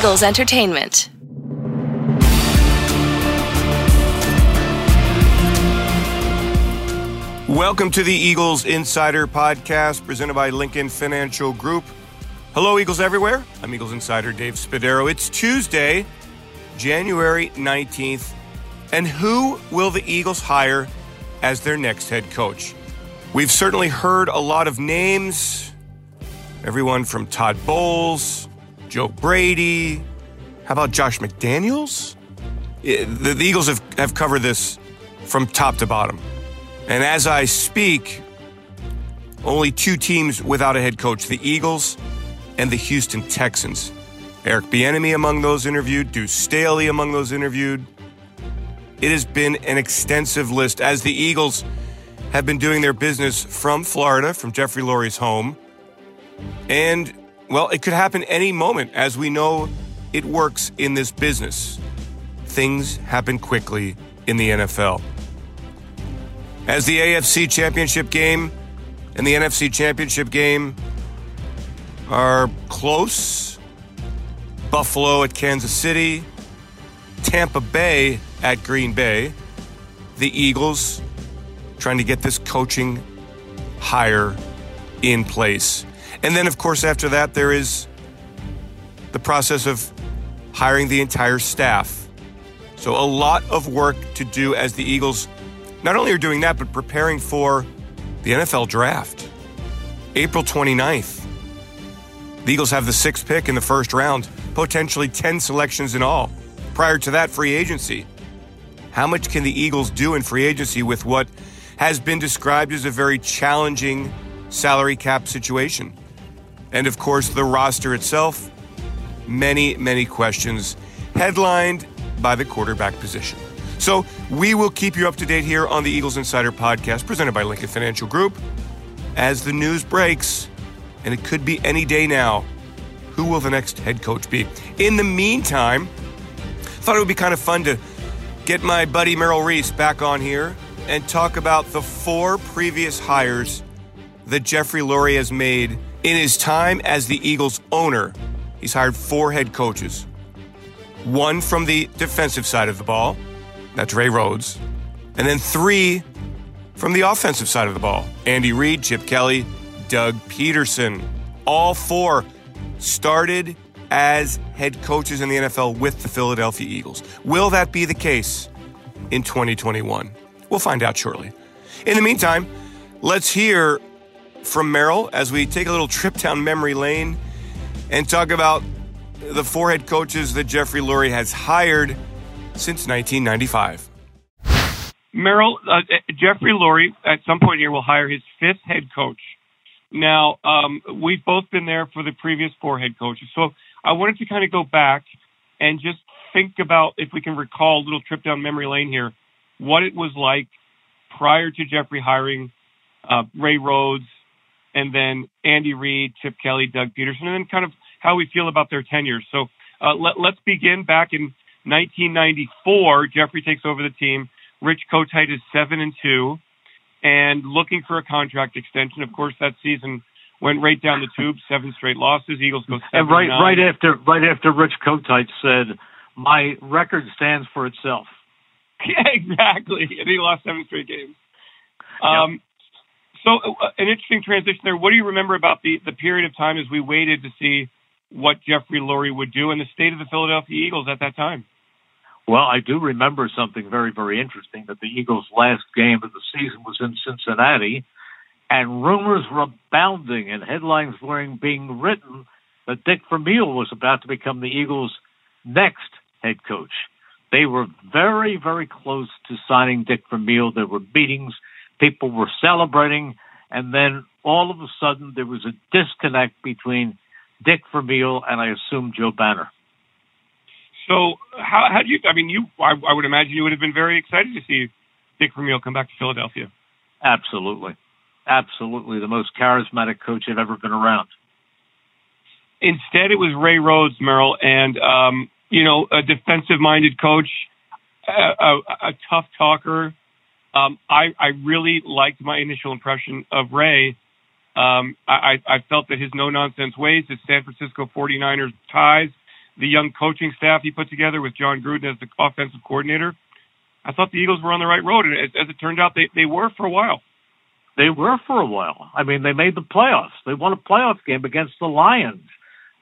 Eagles Entertainment. Welcome to the Eagles Insider Podcast presented by Lincoln Financial Group. Hello, Eagles everywhere. I'm Eagles Insider Dave Spadaro. It's Tuesday, January 19th. And who will the Eagles hire as their next head coach? We've certainly heard a lot of names. Everyone from Todd Bowles, Joe Brady. How about Josh McDaniels? The, the Eagles have, have covered this from top to bottom. And as I speak, only two teams without a head coach the Eagles and the Houston Texans. Eric Bieniemy among those interviewed, Deuce Staley among those interviewed. It has been an extensive list as the Eagles have been doing their business from Florida, from Jeffrey Lurie's home. And, well, it could happen any moment, as we know it works in this business. Things happen quickly in the NFL. As the AFC Championship game and the NFC Championship game are close, Buffalo at Kansas City, Tampa Bay at Green Bay, the Eagles trying to get this coaching hire in place. And then, of course, after that, there is the process of hiring the entire staff. So, a lot of work to do as the Eagles not only are doing that, but preparing for the NFL draft. April 29th. The Eagles have the sixth pick in the first round, potentially 10 selections in all. Prior to that, free agency. How much can the Eagles do in free agency with what has been described as a very challenging salary cap situation? And of course, the roster itself. Many, many questions, headlined by the quarterback position. So we will keep you up to date here on the Eagles Insider Podcast, presented by Lincoln Financial Group, as the news breaks, and it could be any day now. Who will the next head coach be? In the meantime, thought it would be kind of fun to get my buddy Merrill Reese back on here and talk about the four previous hires that Jeffrey Lurie has made in his time as the Eagles owner. He's hired four head coaches. One from the defensive side of the ball, that's Ray Rhodes. And then three from the offensive side of the ball Andy Reid, Chip Kelly, Doug Pederson. All four started as head coaches in the NFL with the Philadelphia Eagles. Will that be the case in 2021? We'll find out shortly. In the meantime, let's hear from Merrill as we take a little trip down memory lane and talk about the four head coaches that Jeffrey Lurie has hired since 1995. Merrill, uh, Jeffrey Lurie at some point here will hire his fifth head coach. Now, um, we've both been there for the previous four head coaches. So I wanted to kind of go back and just think about, if we can recall a little trip down memory lane here, what it was like prior to Jeffrey hiring uh, Ray Rhodes and then Andy Reid, Chip Kelly, Doug Pederson, and then kind of how we feel about their tenures. So uh, let, us begin back in 1994, Jeffrey takes over the team. Rich Kotite is seven and two, and looking for a contract extension. Of course, that season went right down the tube. Seven straight losses. Eagles go seven. And right, nine. right after, right after Rich Kotite said, "My record stands for itself." Yeah, exactly. And he lost seven straight games. Um, So, uh, an interesting transition there. What do you remember about the the period of time as we waited to see what Jeffrey Lurie would do and the state of the Philadelphia Eagles at that time? Well, I do remember something very, very interesting that the Eagles' last game of the season was in Cincinnati, and rumors were abounding and headlines were being written that Dick Vermeil was about to become the Eagles' next head coach. They were very, very close to signing Dick Vermeil. There were meetings, people were celebrating, and then all of a sudden there was a disconnect between Dick Vermeil and I assume Joe Banner. So how how do you? I mean, you. I, I would imagine you would have been very excited to see Dick Vermeil come back to Philadelphia. Absolutely, absolutely, the most charismatic coach I've ever been around. Instead, it was Ray Rhodes, Merrill, and um, you know, a defensive-minded coach, a, a, a tough talker. Um, I I really liked my initial impression of Ray. Um, I, I felt that his no-nonsense ways, his San Francisco 49ers ties, the young coaching staff he put together with Jon Gruden as the offensive coordinator, I thought the Eagles were on the right road, and as, as it turned out, they they were for a while. They were for a while. I mean, they made the playoffs. They won a playoff game against the Lions.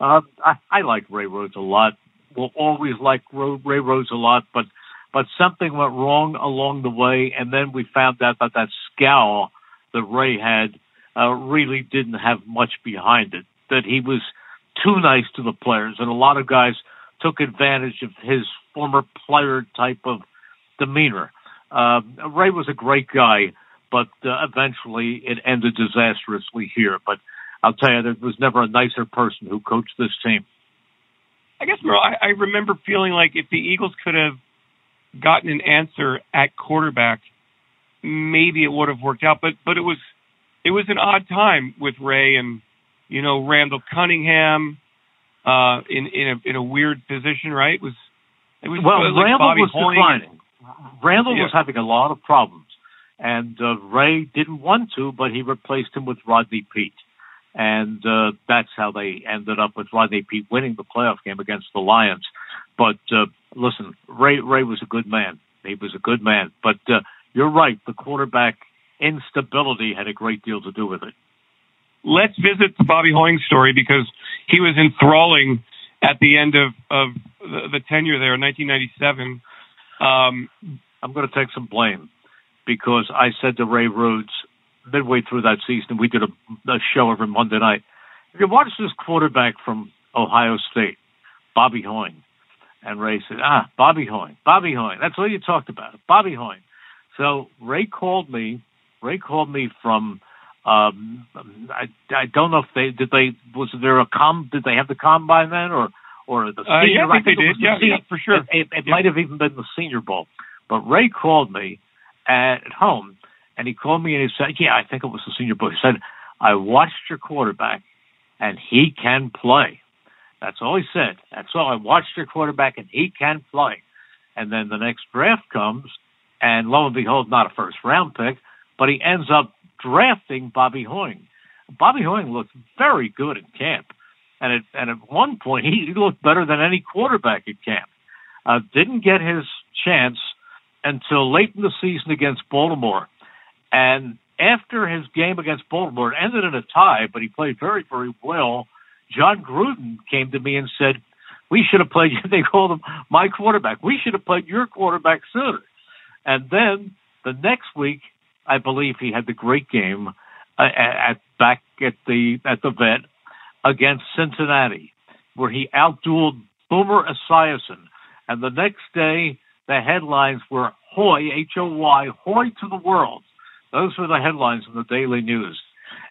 Uh, I, I like Ray Rhodes a lot. Will always like Ray Rhodes a lot, but but something went wrong along the way, and then we found out that that scowl that Ray had uh, really didn't have much behind it. That he was too nice to the players, and a lot of guys took advantage of his former player type of demeanor. Uh, Ray was a great guy, but uh, eventually it ended disastrously here. But I'll tell you, there was never a nicer person who coached this team. I guess, Merle, I, I remember feeling like if the Eagles could have gotten an answer at quarterback, maybe it would have worked out. But but it was it was an odd time with Ray and you know Randall Cunningham uh, in in a in a weird position, right? It was it was well, like Randall Bobby was declining. Randall Yeah. was having a lot of problems, and uh, Ray didn't want to, but he replaced him with Rodney Peete, and uh, that's how they ended up with Rodney Peete winning the playoff game against the Lions. But uh, listen, Ray Ray was a good man. He was a good man, but uh, you're right. The quarterback instability had a great deal to do with it. let's visit the Bobby Hoying story because he was enthralling at the end of of the, the tenure there in 1997. Um, I'm going to take some blame because I said to Ray Rhodes midway through that season, we did a, a show every Monday night. If you watch this quarterback from Ohio State, Bobby Hoying, and Ray said, ah, Bobby Hoying, Bobby Hoying. That's all you talked about, Bobby Hoying. So Ray called me. Ray called me from. Um, I I don't know if they did they was there a com did they have the combine then or or the Uh, yeah, I think they it was did. the Yeah, senior- yeah, for sure. It, it, it Yeah. might have even been the Senior Bowl. But Ray called me at home, and he called me and he said, "Yeah, I think it was the Senior Bowl." He said, "I watched your quarterback, and he can play." That's all he said. That's all. I watched your quarterback, and he can play. And then the next draft comes, and lo and behold, not a first round pick, but he ends up drafting Bobby Hoying. Bobby Hoying looked very good in camp, and at and at one point he looked better than any quarterback at camp. Uh, didn't get his chance until late in the season against Baltimore, and after his game against Baltimore, it ended in a tie, but he played very very well. Jon Gruden came to me and said, "We should have played." They called him my quarterback. We should have played your quarterback sooner. And then the next week, I believe he had the great game uh, at, at back at the at the vet against Cincinnati, where he outdueled Boomer Esiason. And the next day, the headlines were "Hoy H O Y Hoy to the world." Those were the headlines in the Daily News.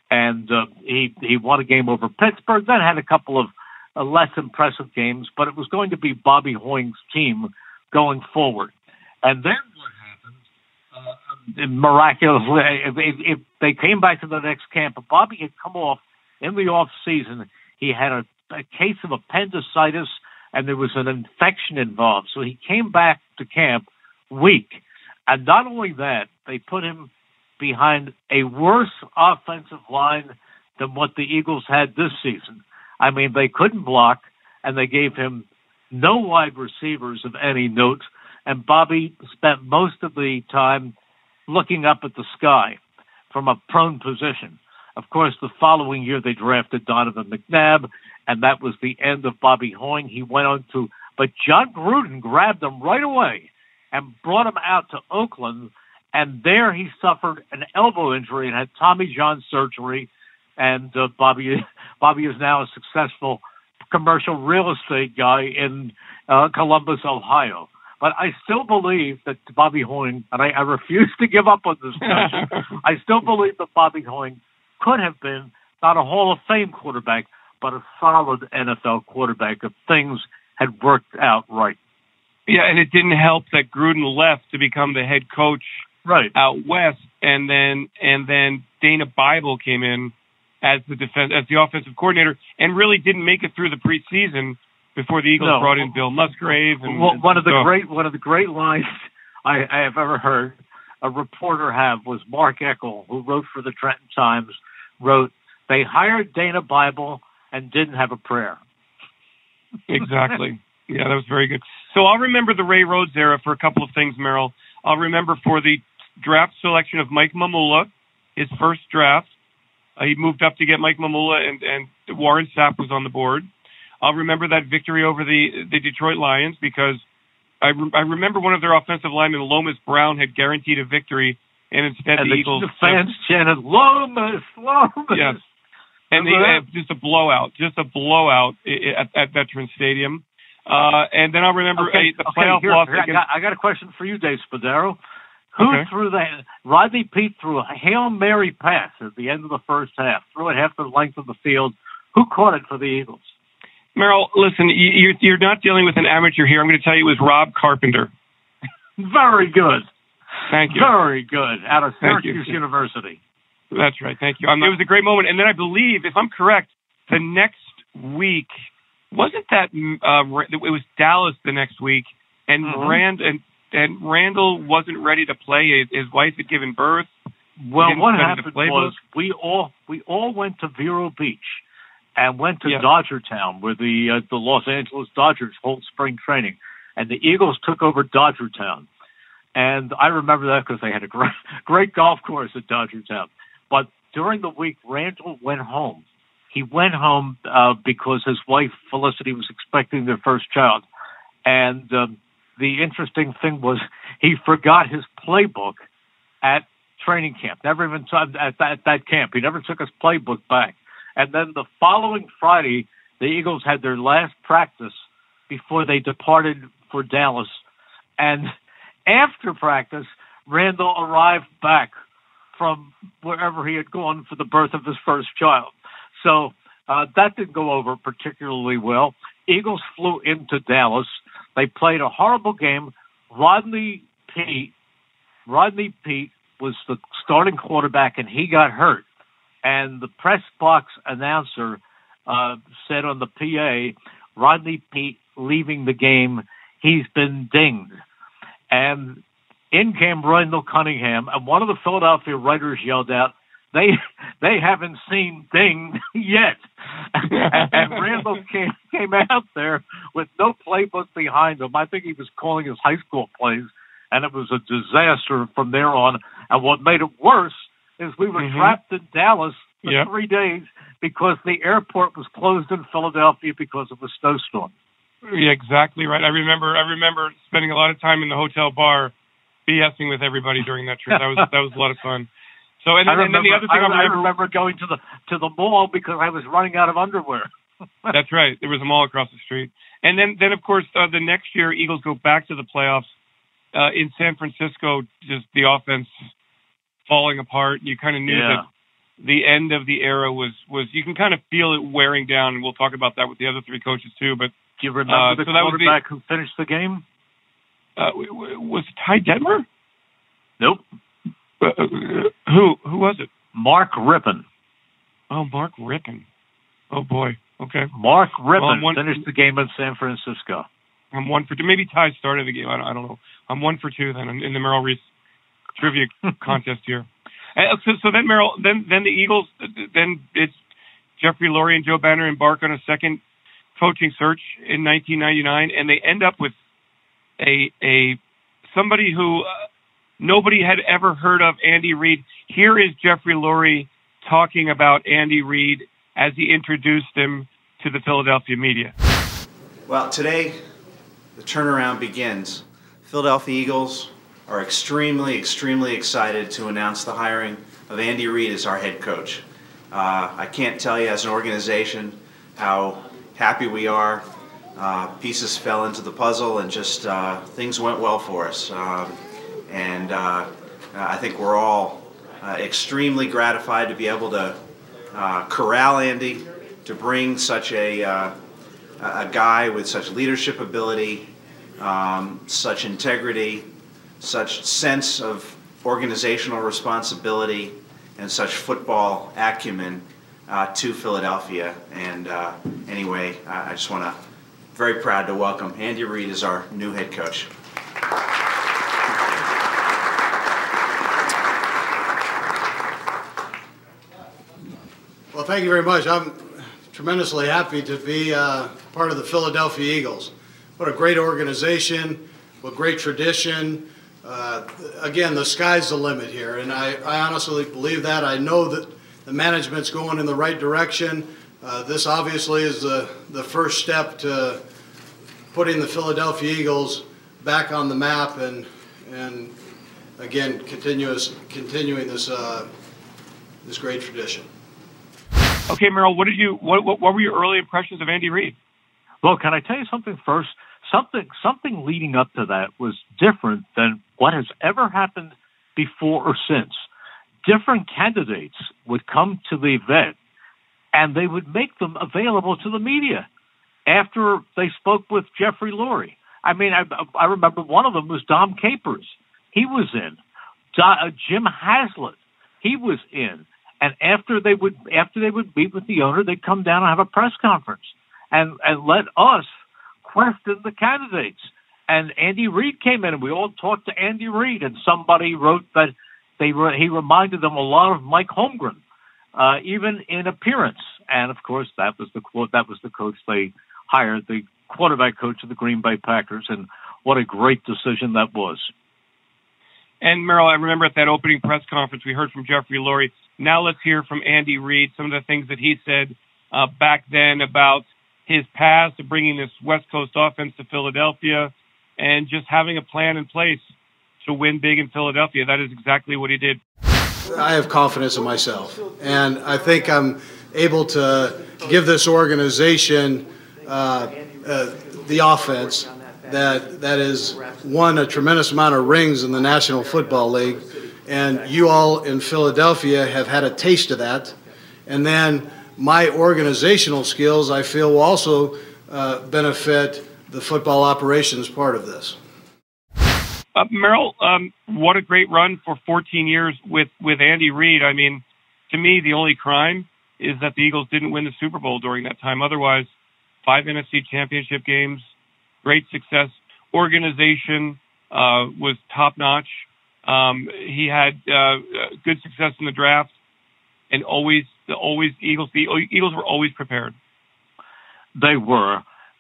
And uh, he he won a game over Pittsburgh. Then had a couple of uh, less impressive games, but it was going to be Bobby Hoying's team going forward. And then what happened? Uh, miraculously, if, if, they came back to the next camp, but Bobby had come off in the off season. He had a, a case of appendicitis, and there was an infection involved. So he came back to camp weak. And not only that, they put him behind a worse offensive line than what the Eagles had this season. I mean, they couldn't block, and they gave him no wide receivers of any note. And Bobby spent most of the time looking up at the sky from a prone position. Of course, the following year they drafted Donovan McNabb, and that was the end of Bobby Hoying. He went on to, but Jon Gruden grabbed him right away and brought him out to Oakland, and there he suffered an elbow injury and had Tommy John surgery. And uh, Bobby, Bobby is now a successful commercial real estate guy in uh, Columbus, Ohio. But I still believe that Bobby Hoying, and I, I refuse to give up on this notion, I still believe that Bobby Hoying could have been not a Hall of Fame quarterback, but a solid NFL quarterback if things had worked out right. yeah, and it didn't help that Gruden left to become the head coach Right. out west, and then and then Dana Bible came in as the defense as the offensive coordinator, and really didn't make it through the preseason before the Eagles No. brought in Bill Musgrave. And Well, one of the so- great one of the great lines I, I have ever heard a reporter have was Mark Eckel, who wrote for the Trenton Times, wrote, "They hired Dana Bible and didn't have a prayer." exactly. Yeah, that was very good. So I'll remember the Ray Rhodes era for a couple of things, Merrill. I'll remember for the draft selection of Mike Mamula, his first draft. Uh, he moved up to get Mike Mamula, and, and Warren Sapp was on the board. I'll remember that victory over the the Detroit Lions because I, re- I remember one of their offensive linemen, Lomas Brown, had guaranteed a victory, and instead and the, the Eagles fans chanted Lomas, Lomas. Yes. And they uh, just a blowout, just a blowout at, at Veterans Stadium. Uh, and then I'll remember okay, a, the okay, playoff here, loss. Here, I, got, I got a question for you, Dave Spadaro. Who Okay. threw the Rodney Peete threw a hail mary pass at the end of the first half, threw it half the length of the field. Who caught it for the Eagles? Merrill, listen, you- you're, you're not dealing with an amateur here. I'm going to tell you it was Rob Carpenter. Very good, Thank you. very good, out of Syracuse University. That's right. Thank you. Um, it was a great moment. And then I believe, if I'm correct, the next week wasn't that uh, it was Dallas the next week, and Mhm. Rand and and Randall wasn't ready to play. His, his wife had given birth. Well, what happened was we all we all went to Vero Beach and went to Yeah. Dodgertown where the uh, the Los Angeles Dodgers hold spring training, and the Eagles took over Dodgertown. And I remember that because they had a great great golf course at Dodgertown. But during the week, Randall went home. He went home uh, because his wife Felicity was expecting their first child, and um, the interesting thing was he forgot his playbook at training camp. Never even at that, at that camp. He never took his playbook back. And then the following Friday, the Eagles had their last practice before they departed for Dallas. And after practice, Randall arrived back from wherever he had gone for the birth of his first child. So uh, that didn't go over particularly well. Eagles flew into Dallas. They played a horrible game. Rodney Peete, Rodney Peete was the starting quarterback, and he got hurt. And the press box announcer uh, said on the PA, Rodney Peete leaving the game. He's been dinged. And in came Randall Cunningham, and one of the Philadelphia writers yelled out, "They they haven't seen Ding yet." and, and Randall came came out there with no playbook behind him. I think he was calling his high school plays, and it was a disaster from there on. And what made it worse is we were Mhm. trapped in Dallas for Yep. three days because the airport was closed in Philadelphia because of a snowstorm. Yeah, exactly right. I remember. I remember spending a lot of time in the hotel bar, BSing with everybody during that trip. That was that was a lot of fun. So and I then, and then remember, the other thing I, I I remember. remember going to the to the mall because I was running out of underwear. That's right. There was a mall across the street. And then, then of course, uh, the next year, Eagles go back to the playoffs uh, in San Francisco. Just the offense falling apart. You kind of knew Yeah. that the end of the era was was. You can kind of feel it wearing down, and we'll talk about that with the other three coaches too. But Do you remember Uh, the so that was the- quarterback who finished the game? uh, was it Ty Detmer? Nope. Uh, uh, who who was it? Mark Rypien. Oh, Mark Rypien. Oh boy. Okay, Mark Rypien Well, finished the game in San Francisco. I'm one for two. Maybe Ty started the game. I don't, I don't know. I'm one for two then in, in the Merrill Reese trivia contest here. And so, so then Merrill, then then the Eagles, then it's Jeffrey Lurie and Joe Banner embark on a second coaching search in 1999, and they end up with a a somebody who uh, nobody had ever heard of, Andy Reid. Here is Jeffrey Lurie talking about Andy Reid as he introduced him to the Philadelphia media. Well, today the turnaround begins. Philadelphia Eagles are extremely, extremely excited to announce the hiring of Andy Reid as our head coach. Uh, I can't tell you as an organization how happy we are. Uh, pieces fell into the puzzle and just uh, things went well for us. Um, and uh, I think we're all uh, extremely gratified to be able to uh, corral Andy, to bring such a a guy with such leadership ability, um, such integrity, such sense of organizational responsibility, and such football acumen uh, to Philadelphia. And uh, anyway, I I just want to very proud to welcome Andy Reid as our new head coach. Thank you very much. I'm tremendously happy to be uh, part of the Philadelphia Eagles. What a great organization, what great tradition. Uh, again, the sky's the limit here, and I, I, honestly believe that. I know that the management's going in the right direction. Uh, this obviously is the, the first step to putting the Philadelphia Eagles back on the map and, and again, continuous, continuing this, uh, this great tradition. Okay, Merrill, what did you what, what, what were your early impressions of Andy Reid? Well, can I tell you something first? Something something leading up to that was different than what has ever happened before or since. Different candidates would come to the event and they would make them available to the media after they spoke with Jeffrey Lurie. I mean, I, I remember one of them was Dom Capers. He was in. Uh, Jim Haslett. He was in. And after they would after they would meet with the owner, they'd come down and have a press conference and and let us question the candidates. And Andy Reid came in, and we all talked to Andy Reid. And somebody wrote that they re- he reminded them a lot of Mike Holmgren, uh, even in appearance. And of course, that was the quote that was the coach they hired, the quarterback coach of the Green Bay Packers. And what a great decision that was. And Merrill, I remember at that opening press conference, we heard from Jeffrey Lurie. Now let's hear from Andy Reid, some of the things that he said uh, back then about his past bringing this West Coast offense to Philadelphia and just having a plan in place to win big in Philadelphia. That is exactly what he did. I have confidence in myself, and I think I'm able to give this organization uh, uh, the offense that that has won a tremendous amount of rings in the National Football League, and you all in Philadelphia have had a taste of that. And then my organizational skills, I feel, will also uh, benefit the football operations part of this. Uh, Merrill, um, what a great run for 14 years with, with Andy Reid. I mean, to me, the only crime is that the Eagles didn't win the Super Bowl during that time. Otherwise, five NFC championship games, great success. Organization uh, was top notch. Um, he had uh, good success in the draft, and always, the always Eagles. The Eagles were always prepared. They were.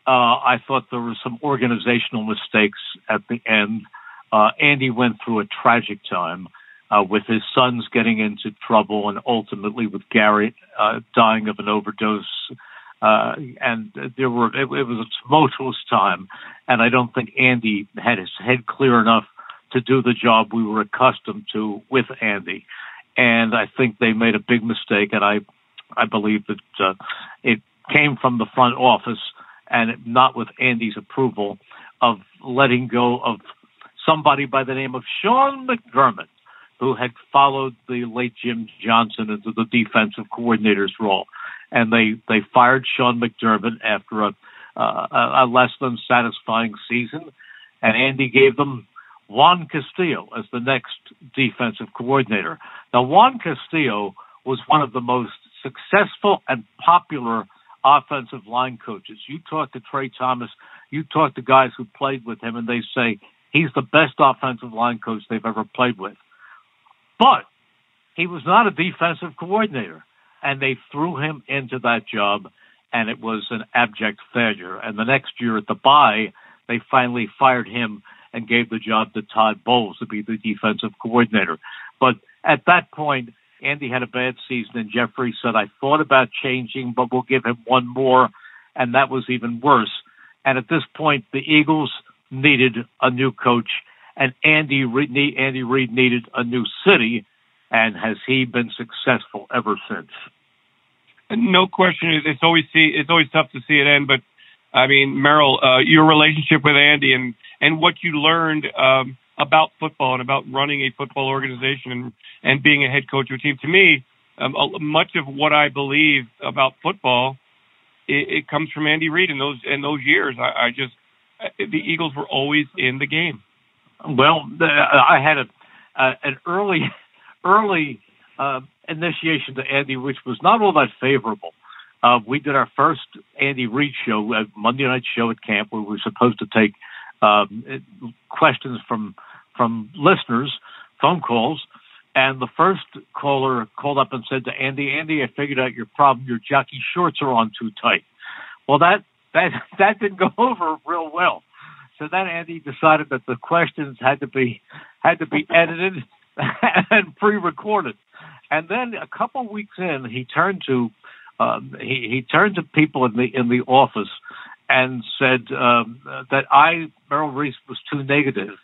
Uh, I thought there were some organizational mistakes at the end. Uh, Andy went through a tragic time uh, with his sons getting into trouble, and ultimately with Gary uh, dying of an overdose uh, and there were it, it was a tumultuous time, and I don't think Andy had his head clear enough to do the job we were accustomed to with Andy, and I think they made a big mistake, and I I believe that uh, it came from the front office and not with Andy's approval of letting go of somebody by the name of Sean McDermott, who had followed the late Jim Johnson into the defensive coordinator's role. And they they fired Sean McDermott after a uh, a less than satisfying season, and Andy gave them Juan Castillo as the next defensive coordinator. Now Juan Castillo was one of the most successful and popular offensive line coaches. You talk to Tra Thomas, you talk to guys who played with him, and they say he's the best offensive line coach they've ever played with. But he was not a defensive coordinator and they threw him into that job, and it was an abject failure. And the next year at the bye, they finally fired him and gave the job to Todd Bowles to be the defensive coordinator. But at that point, Andy had a bad season, and Jeffrey said, I thought about changing, but we'll give him one more. And that was even worse. And at this point, the Eagles needed a new coach, and Andy Reid, Andy Reid needed a new city and has he been successful ever since? No question. It's always see. It's always tough to see it end. But I mean, Merrill, uh, your relationship with Andy and and what you learned um, about football and about running a football organization and and being a head coach of a team. To me, um, much of what I believe about football, it, it comes from Andy Reid in those in those years. I, I just the Eagles were always in the game. Well, I had a uh, an early early uh, initiation to Andy, which was not all that favorable. Uh, we did our first Andy Reid show, a Monday night show at camp, where we were supposed to take um, questions from from listeners, phone calls, And the first caller called up and said to Andy, Andy, I figured out your problem. Your jockey shorts are on too tight. Well, that that that didn't go over real well. So then Andy decided that the questions had to be had to be edited and pre-recorded. And then a couple weeks in, he turned to um, he, he turned to people in the in the office and said um, that I Merrill Reese was too negative,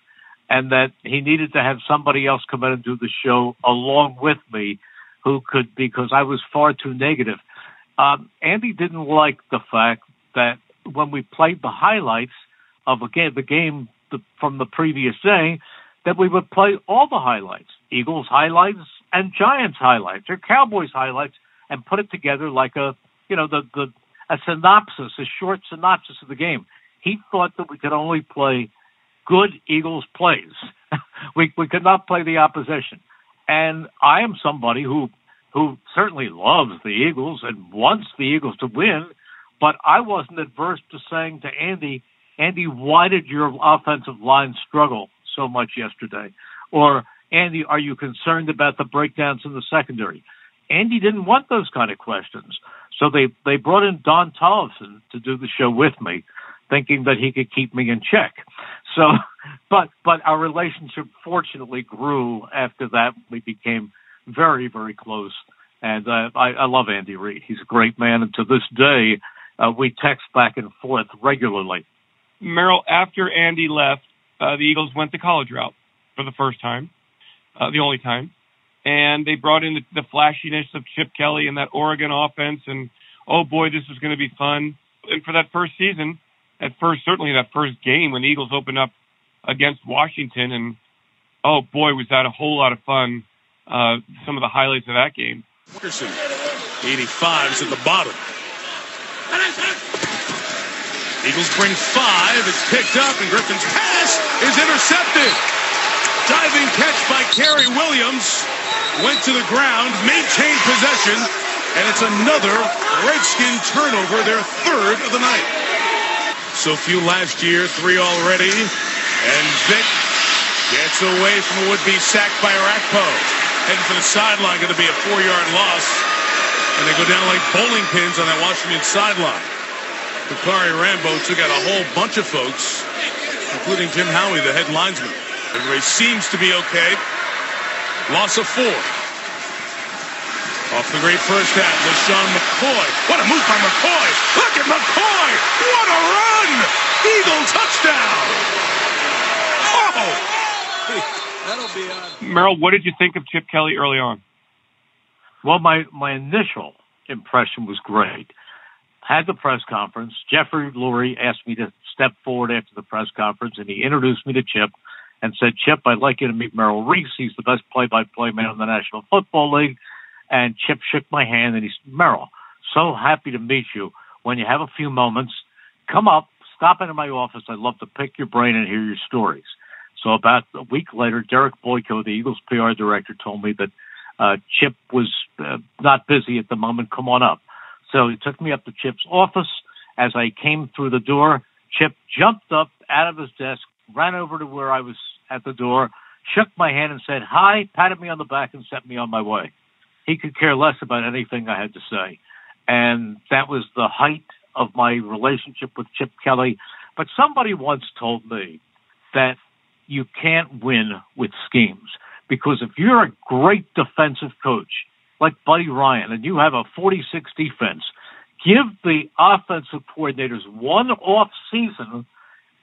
and that he needed to have somebody else come in and do the show along with me, who could because I was far too negative. Um, Andy didn't like the fact that when we played the highlights of a game, the game the, from the previous day, that we would play all the highlights, Eagles highlights and Giants highlights or Cowboys highlights, and put it together like a you know the the a synopsis, a short synopsis of the game. He thought that we could only play good Eagles plays. we we could not play the opposition. And I am somebody who who certainly loves the Eagles and wants the Eagles to win, but I wasn't adverse to saying to Andy, Andy, why did your offensive line struggle so much yesterday? Or Andy, are you concerned about the breakdowns in the secondary? Andy didn't want those kind of questions. So they, they brought in Don Tollefson to do the show with me, thinking that he could keep me in check. So, but, but our relationship fortunately grew after that. We became very, very close. And uh, I, I love Andy Reid. He's a great man. And to this day, uh, we text back and forth regularly. Merrill, after Andy left, uh, the Eagles went the college route for the first time, uh, the only time and they brought in the, the flashiness of Chip Kelly and that Oregon offense, and oh boy, this was going to be fun. And for that first season, at first certainly that first game when the Eagles opened up against Washington, and oh boy, was that a whole lot of fun. Uh, some of the highlights of that game. Wilkerson, 85 is at the bottom. Eagles bring five. It's picked up, and Griffin's pass is intercepted. Diving catch by Cary Williams went to the ground, maintained possession, and it's another Redskin turnover, their third of the night. So few last year, three already, and Vick gets away from a would-be sack by Orakpo. Heading for the sideline, going to be a four-yard loss, and they go down like bowling pins on that Washington sideline. Bacarri Rambo took out a whole bunch of folks, including Jim Howie, the head linesman. Everybody seems to be okay. Loss of four. Off the great first half, LeSean McCoy. What a move by McCoy. Look at McCoy. What a run. Eagle touchdown. Oh. That'll be on. Merrill, what did you think of Chip Kelly early on? Well, my, my initial impression was great. Had the press conference. Jeffrey Lurie asked me to step forward after the press conference, and he introduced me to Chip and said, Chip, I'd like you to meet Merrill Reese. He's the best play-by-play man in the National Football League. And Chip shook my hand and he said, Merrill, so happy to meet you. When you have a few moments, come up, stop into my office. I'd love to pick your brain and hear your stories. So about a week later, Derek Boyko, the Eagles PR director, told me that uh, Chip was uh, not busy at the moment. Come on up. So he took me up to Chip's office. As I came through the door, Chip jumped up out of his desk, ran over to where I was at the door, shook my hand and said hi, patted me on the back, and sent me on my way. He could care less about anything I had to say. And that was the height of my relationship with Chip Kelly. But somebody once told me that you can't win with schemes because if you're a great defensive coach like Buddy Ryan and you have a 46 defense, give the offensive coordinators one off season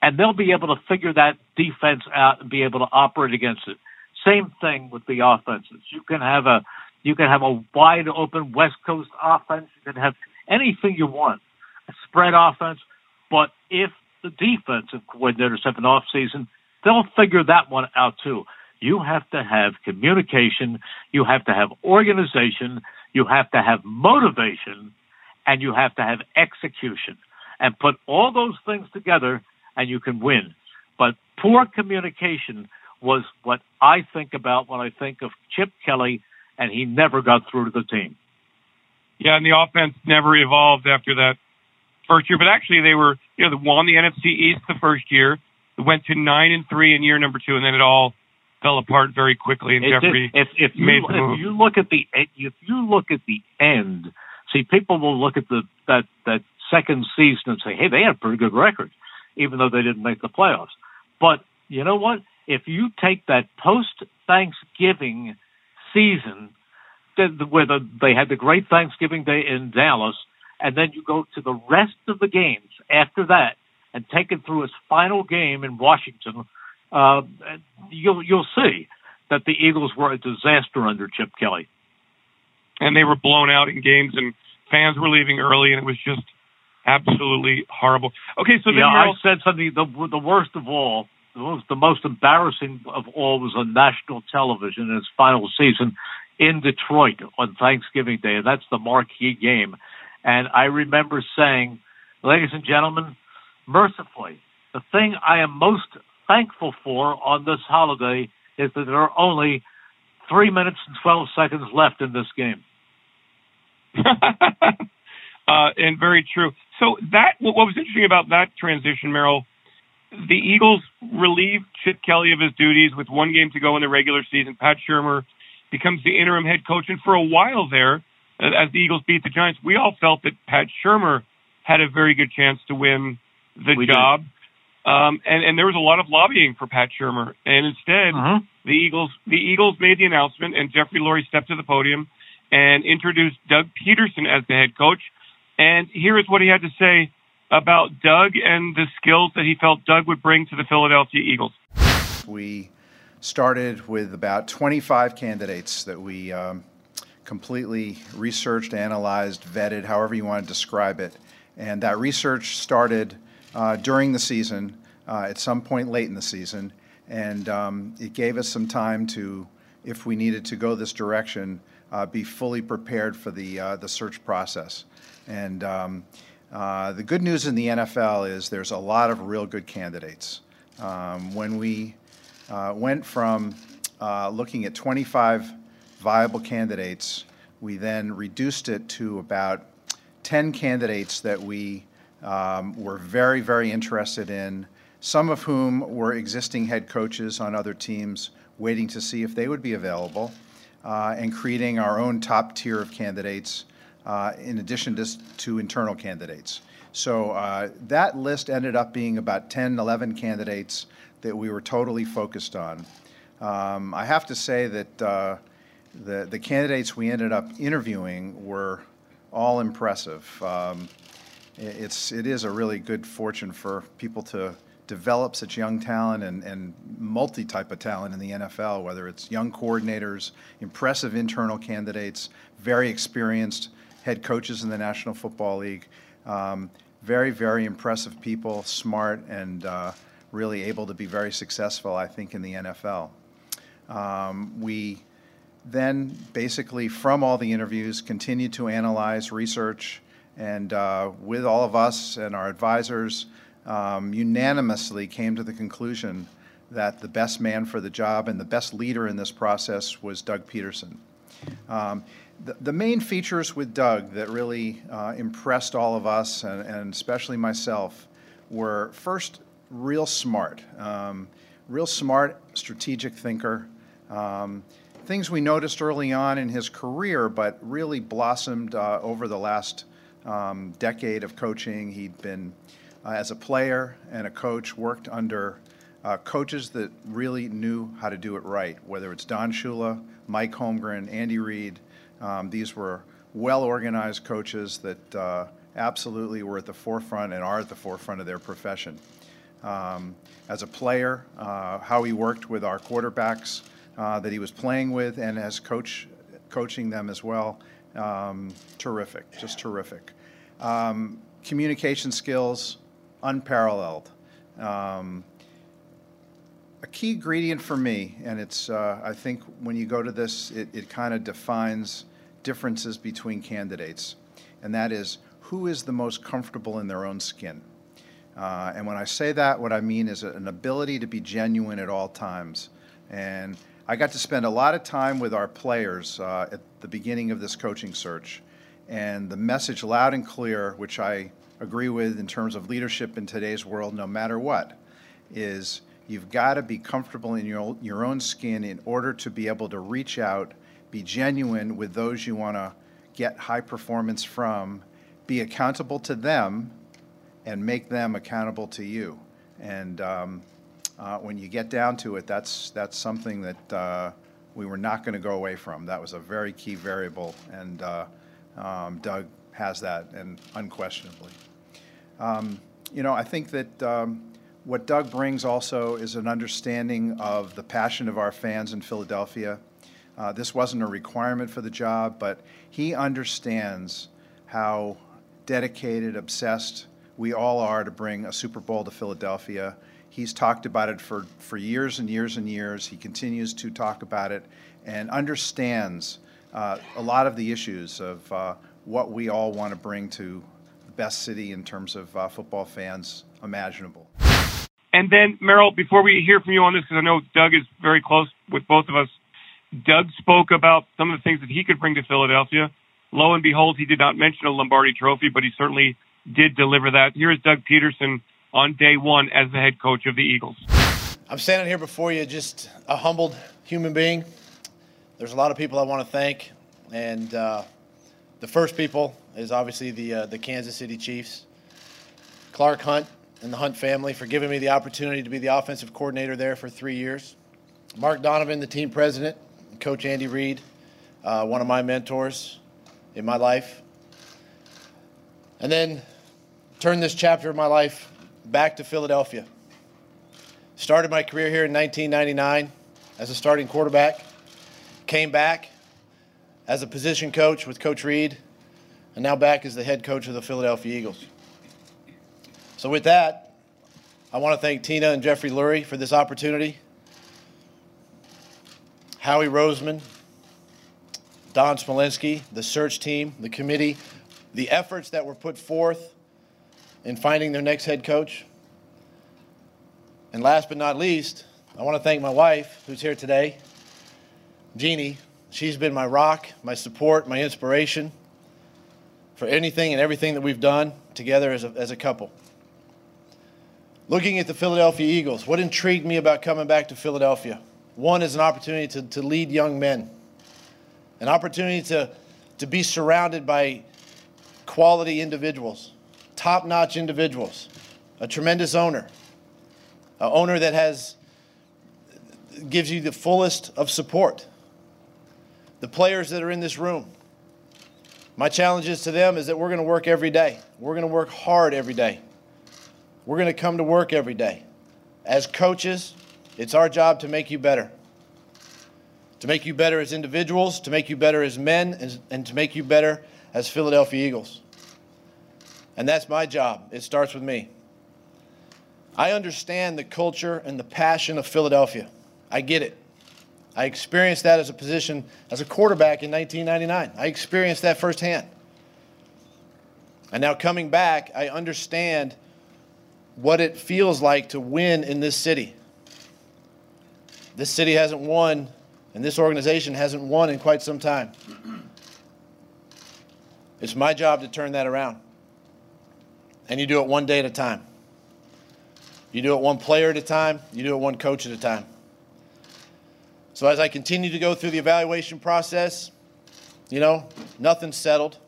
and they'll be able to figure that defense out and be able to operate against it. Same thing with the offenses. You can have a you can have a wide open West Coast offense. You can have anything you want, a spread offense. But if the defensive coordinators have an off season, they'll figure that one out too. You have to have communication. You have to have organization. You have to have motivation, and you have to have execution. And put all those things together, and you can win. But poor communication was what I think about when I think of Chip Kelly, and he never got through to the team. Yeah, and the offense never evolved after that first year. But actually, they were you know they won the NFC East the first year, went to nine and three in year number two, and then it all fell apart very quickly, and It did. Jeffrey if if you made the move. if you look at the if you look at the end, see people will look at the that that second season and say, hey, they had a pretty good record, even though they didn't make the playoffs. But you know what? If you take that post Thanksgiving season, where the, they had the great Thanksgiving Day in Dallas, and then you go to the rest of the games after that and take it through its final game in Washington, uh, you'll you'll see that the Eagles were a disaster under Chip Kelly. and they were blown out in games, and fans were leaving early, and it was just absolutely horrible. Okay, so then yeah, I said something. The the worst of all, the most, the most embarrassing of all was on national television in its final season in Detroit on Thanksgiving Day, and that's the marquee game. And I remember saying, ladies and gentlemen, mercifully, the thing I am most thankful for on this holiday is that there are only three minutes and twelve seconds left in this game. uh, and very true. So that what was interesting about that transition, Merrill, the Eagles relieved Chip Kelly of his duties with one game to go in the regular season. Pat Shurmur becomes the interim head coach, and for a while there, uh, as the Eagles beat the Giants, we all felt that Pat Shurmur had a very good chance to win the We did. job. Um, and, and there was a lot of lobbying for Pat Shurmur, and instead, Mhm. the Eagles the Eagles made the announcement, and Jeffrey Lurie stepped to the podium and introduced Doug Pederson as the head coach. And here is what he had to say about Doug and the skills that he felt Doug would bring to the Philadelphia Eagles. We started with about 25 candidates that we um, completely researched, analyzed, vetted, however you want to describe it. And that research started uh, during the season, uh, at some point late in the season, and um, it gave us some time to, if we needed to go this direction, uh, be fully prepared for the uh, the search process. And um, uh, the good news in the NFL is there's a lot of real good candidates. Um, when we uh, went from uh, looking at 25 viable candidates, we then reduced it to about 10 candidates that we um, were very, very interested in, some of whom were existing head coaches on other teams waiting to see if they would be available, uh, and creating our own top tier of candidates uh, in addition to, to internal candidates. So uh, that list ended up being about 10, 11 candidates that we were totally focused on. Um, I have to say that uh, the, the candidates we ended up interviewing were all impressive. Um, it's, it is a really good fortune for people to develop such young talent and, and multi type of talent in the NFL, whether it's young coordinators, impressive internal candidates, very experienced head coaches in the National Football League. Um, very, very impressive people, smart, and uh, really able to be very successful, I think, in the NFL. Um, we then basically, from all the interviews, continued to analyze, research, and uh, with all of us and our advisors, um, unanimously came to the conclusion that the best man for the job and the best leader in this process was Doug Pederson. Um, the, the main features with Doug that really uh, impressed all of us, and, and especially myself, were first, real smart. Um, real smart, strategic thinker. Um, things we noticed early on in his career, but really blossomed uh, over the last um, decade of coaching. He'd been, uh, as a player and a coach, worked under uh, coaches that really knew how to do it right, whether it's Don Shula, Mike Holmgren, Andy Reid. Um, these were well organized coaches that uh, absolutely were at the forefront and are at the forefront of their profession. Um, as a player, uh, how he worked with our quarterbacks uh, that he was playing with, and as coach, coaching them as well, um, terrific, just terrific. Um, communication skills, unparalleled. Um, a key ingredient for me, and it's, uh, I think when you go to this, it, it kind of defines differences between candidates, and that is who is the most comfortable in their own skin. Uh, and when I say that, what I mean is an ability to be genuine at all times. And I got to spend a lot of time with our players uh, at the beginning of this coaching search. And the message loud and clear, which I agree with in terms of leadership in today's world, no matter what, is You've got to be comfortable in your, your own skin in order to be able to reach out, be genuine with those you want to get high performance from, be accountable to them, and make them accountable to you. And um, uh, when you get down to it, that's, that's something that uh, we were not going to go away from. That was a very key variable, and uh, um, Doug has that, and unquestionably. Um, you know, I think that um, what Doug brings also is an understanding of the passion of our fans in Philadelphia. Uh, this wasn't a requirement for the job, but he understands how dedicated, obsessed we all are to bring a Super Bowl to Philadelphia. He's talked about it for, for years and years and years. He continues to talk about it and understands uh, a lot of the issues of uh, what we all want to bring to the best city in terms of uh, football fans imaginable. And then, Merrill, before we hear from you on this, because I know Doug is very close with both of us, Doug spoke about some of the things that he could bring to Philadelphia. Lo and behold, he did not mention a Lombardi trophy, but he certainly did deliver that. Here is Doug Pederson on day one as the head coach of the Eagles. I'm standing here before you, just a humbled human being. There's a lot of people I want to thank, and uh, the first people is obviously the uh, the Kansas City Chiefs, Clark Hunt and the Hunt family for giving me the opportunity to be the offensive coordinator there for three years. Mark Donovan, the team president, Coach Andy Reid, uh, one of my mentors in my life. And then turn this chapter of my life back to Philadelphia. Started my career here in 1999 as a starting quarterback. Came back as a position coach with Coach Reid, and now back as the head coach of the Philadelphia Eagles. So, with that, I want to thank Tina and Jeffrey Lurie for this opportunity. Howie Roseman, Don Smolenski, the search team, the committee, the efforts that were put forth in finding their next head coach. And last but not least, I want to thank my wife, who's here today, Jeannie. She's been my rock, my support, my inspiration for anything and everything that we've done together as a, as a couple. Looking at the Philadelphia Eagles, what intrigued me about coming back to Philadelphia? One is an opportunity to, to lead young men, an opportunity to, to be surrounded by quality individuals, top notch individuals, a tremendous owner, an owner that has gives you the fullest of support. The players that are in this room. My challenges to them is that we're going to work every day. We're going to work hard every day. We're going to come to work every day. As coaches, it's our job to make you better. To make you better as individuals, to make you better as men, and, to make you better as Philadelphia Eagles. And that's my job. It starts with me. I understand the culture and the passion of Philadelphia. I get it. I experienced that as a position as a quarterback in 1999. I experienced that firsthand. And now coming back, I understand what it feels like to win in this city. This city hasn't won, and this organization hasn't won in quite some time. It's my job to turn that around. And you do it one day at a time. You do it one player at a time, you do it one coach at a time. So as I continue to go through the evaluation process, you know, nothing's settled.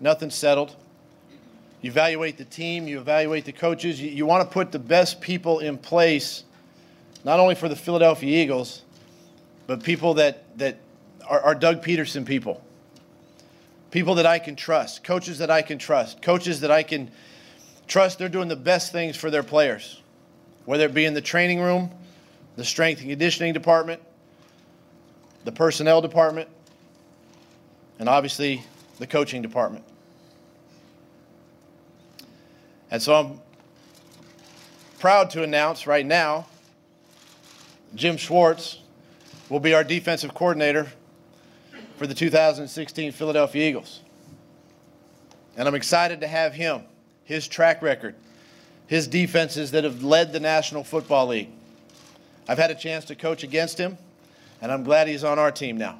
Nothing's settled. You evaluate the team, you evaluate the coaches. You, you want to put the best people in place, not only for the Philadelphia Eagles, but people that, that are, are Doug Pederson people. People that I can trust, coaches that I can trust, coaches that I can trust they're doing the best things for their players, whether it be in the training room, the strength and conditioning department, the personnel department, and obviously the coaching department. And so I'm proud to announce right now Jim Schwartz will be our defensive coordinator for the 2016 Philadelphia Eagles. And I'm excited to have him, his track record, his defenses that have led the National Football League. I've had a chance to coach against him and I'm glad he's on our team now.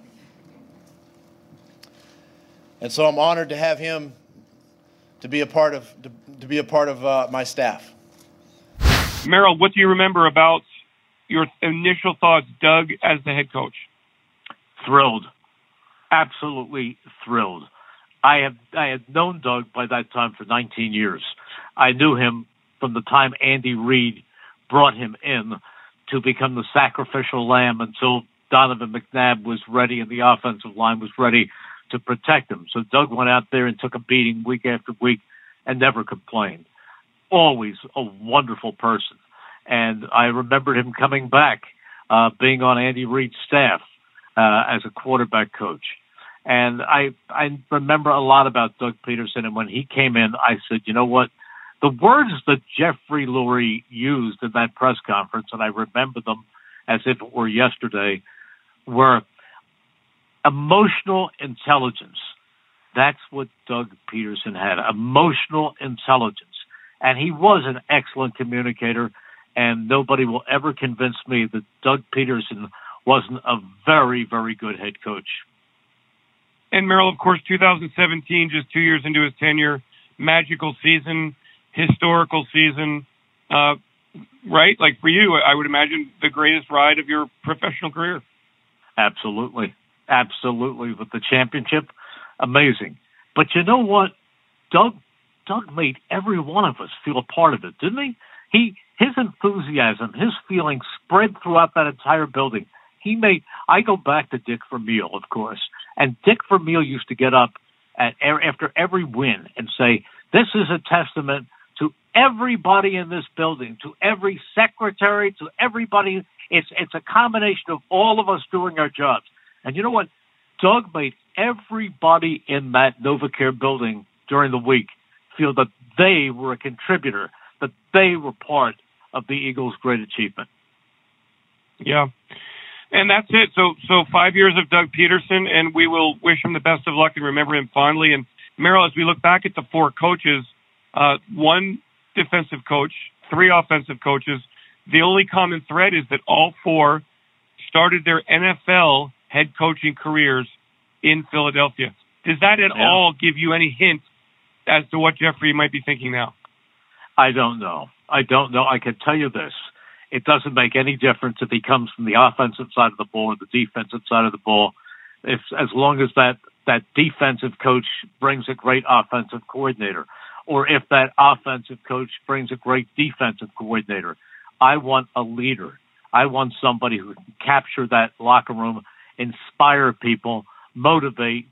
And so I'm honored to have him to be a part of to, to be a part of uh, my staff. Merrill, what do you remember about your initial thoughts, Doug, as the head coach? Thrilled, absolutely thrilled. I have I had known Doug by that time for 19 years. I knew him from the time Andy Reid brought him in to become the sacrificial lamb until Donovan McNabb was ready and the offensive line was ready to protect him. So Doug went out there and took a beating week after week and never complained. Always a wonderful person. And I remembered him coming back, uh, being on Andy Reid's staff uh, as a quarterback coach. And I I remember a lot about Doug Pederson. And when he came in, I said, you know what? The words that Jeffrey Lurie used in that press conference, and I remember them as if it were yesterday, were emotional intelligence. That's what Doug Pederson had emotional intelligence. And he was an excellent communicator, and nobody will ever convince me that Doug Pederson wasn't a very, very good head coach. And Merrill, of course, 2017, just two years into his tenure, magical season, historical season, uh, right? Like for you, I would imagine the greatest ride of your professional career. Absolutely. Absolutely. With the championship, amazing. But you know what? Doug Doug made every one of us feel a part of it, didn't he? He his enthusiasm, his feeling spread throughout that entire building. He made I go back to Dick Vermeil, of course, and Dick Vermeil used to get up at er, after every win and say, "This is a testament to everybody in this building, to every secretary, to everybody. It's it's a combination of all of us doing our jobs." And you know what? Doug made everybody in that NovaCare building during the week feel that they were a contributor, that they were part of the Eagles' great achievement. Yeah. And that's it. So, so five years of Doug Pederson, and we will wish him the best of luck and remember him fondly. And Merrill, as we look back at the four coaches, uh, one defensive coach, three offensive coaches. The only common thread is that all four started their NFL head coaching careers in Philadelphia. Does that at yeah. all give you any hint as to what Jeffrey might be thinking now? I don't know. I don't know. I can tell you this. It doesn't make any difference if he comes from the offensive side of the ball or the defensive side of the ball. If as long as that that defensive coach brings a great offensive coordinator, or if that offensive coach brings a great defensive coordinator. I want a leader. I want somebody who can capture that locker room inspire people, motivate,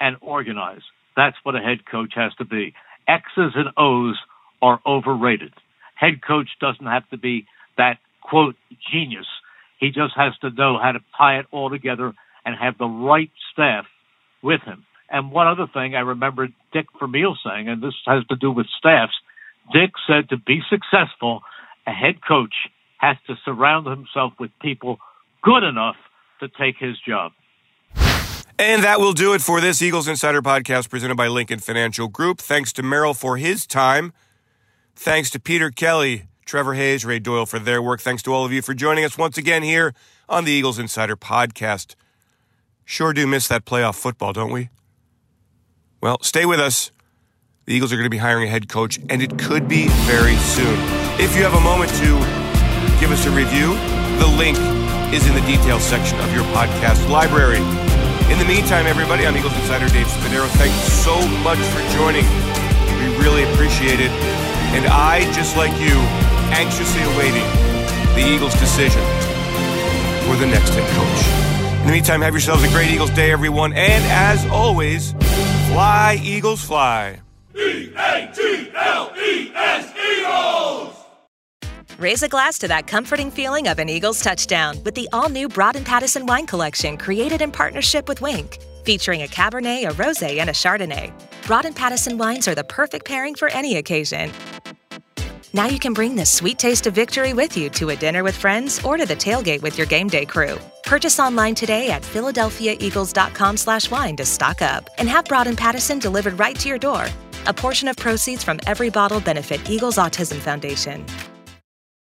and organize. That's what a head coach has to be. X's and O's are overrated. Head coach doesn't have to be that quote genius. He just has to know how to tie it all together and have the right staff with him. And one other thing I remember Dick Vermeil saying, and this has to do with staffs. Dick said to be successful, a head coach has to surround himself with people good enough to take his job. And that will do it for this Eagles Insider podcast presented by Lincoln Financial Group. Thanks to Merrill for his time. Thanks to Peter Kelly, Trevor Hayes, Ray Doyle for their work. Thanks to all of you for joining us once again here on the Eagles Insider podcast. Sure do miss that playoff football, don't we? Well, stay with us. The Eagles are going to be hiring a head coach, and it could be very soon. If you have a moment to give us a review, the link is in the details section of your podcast library. In the meantime, everybody, I'm Eagles Insider Dave Spadaro. Thank you so much for joining. We really appreciate it. And I, just like you, anxiously awaiting the Eagles' decision for the next head coach. In the meantime, have yourselves a great Eagles day, everyone. And as always, fly, Eagles, fly. E A G L E S Eagles! Raise a glass to that comforting feeling of an Eagles touchdown with the all new Broad and Pattison wine collection created in partnership with Winc, featuring a Cabernet, a Rosé, and a Chardonnay. Broad and Pattison wines are the perfect pairing for any occasion. Now you can bring the sweet taste of victory with you to a dinner with friends or to the tailgate with your game day crew. Purchase online today at philadelphiaeagles.com slash wine to stock up and have Broad and Pattison delivered right to your door. A portion of proceeds from every bottle benefit Eagles Autism Foundation.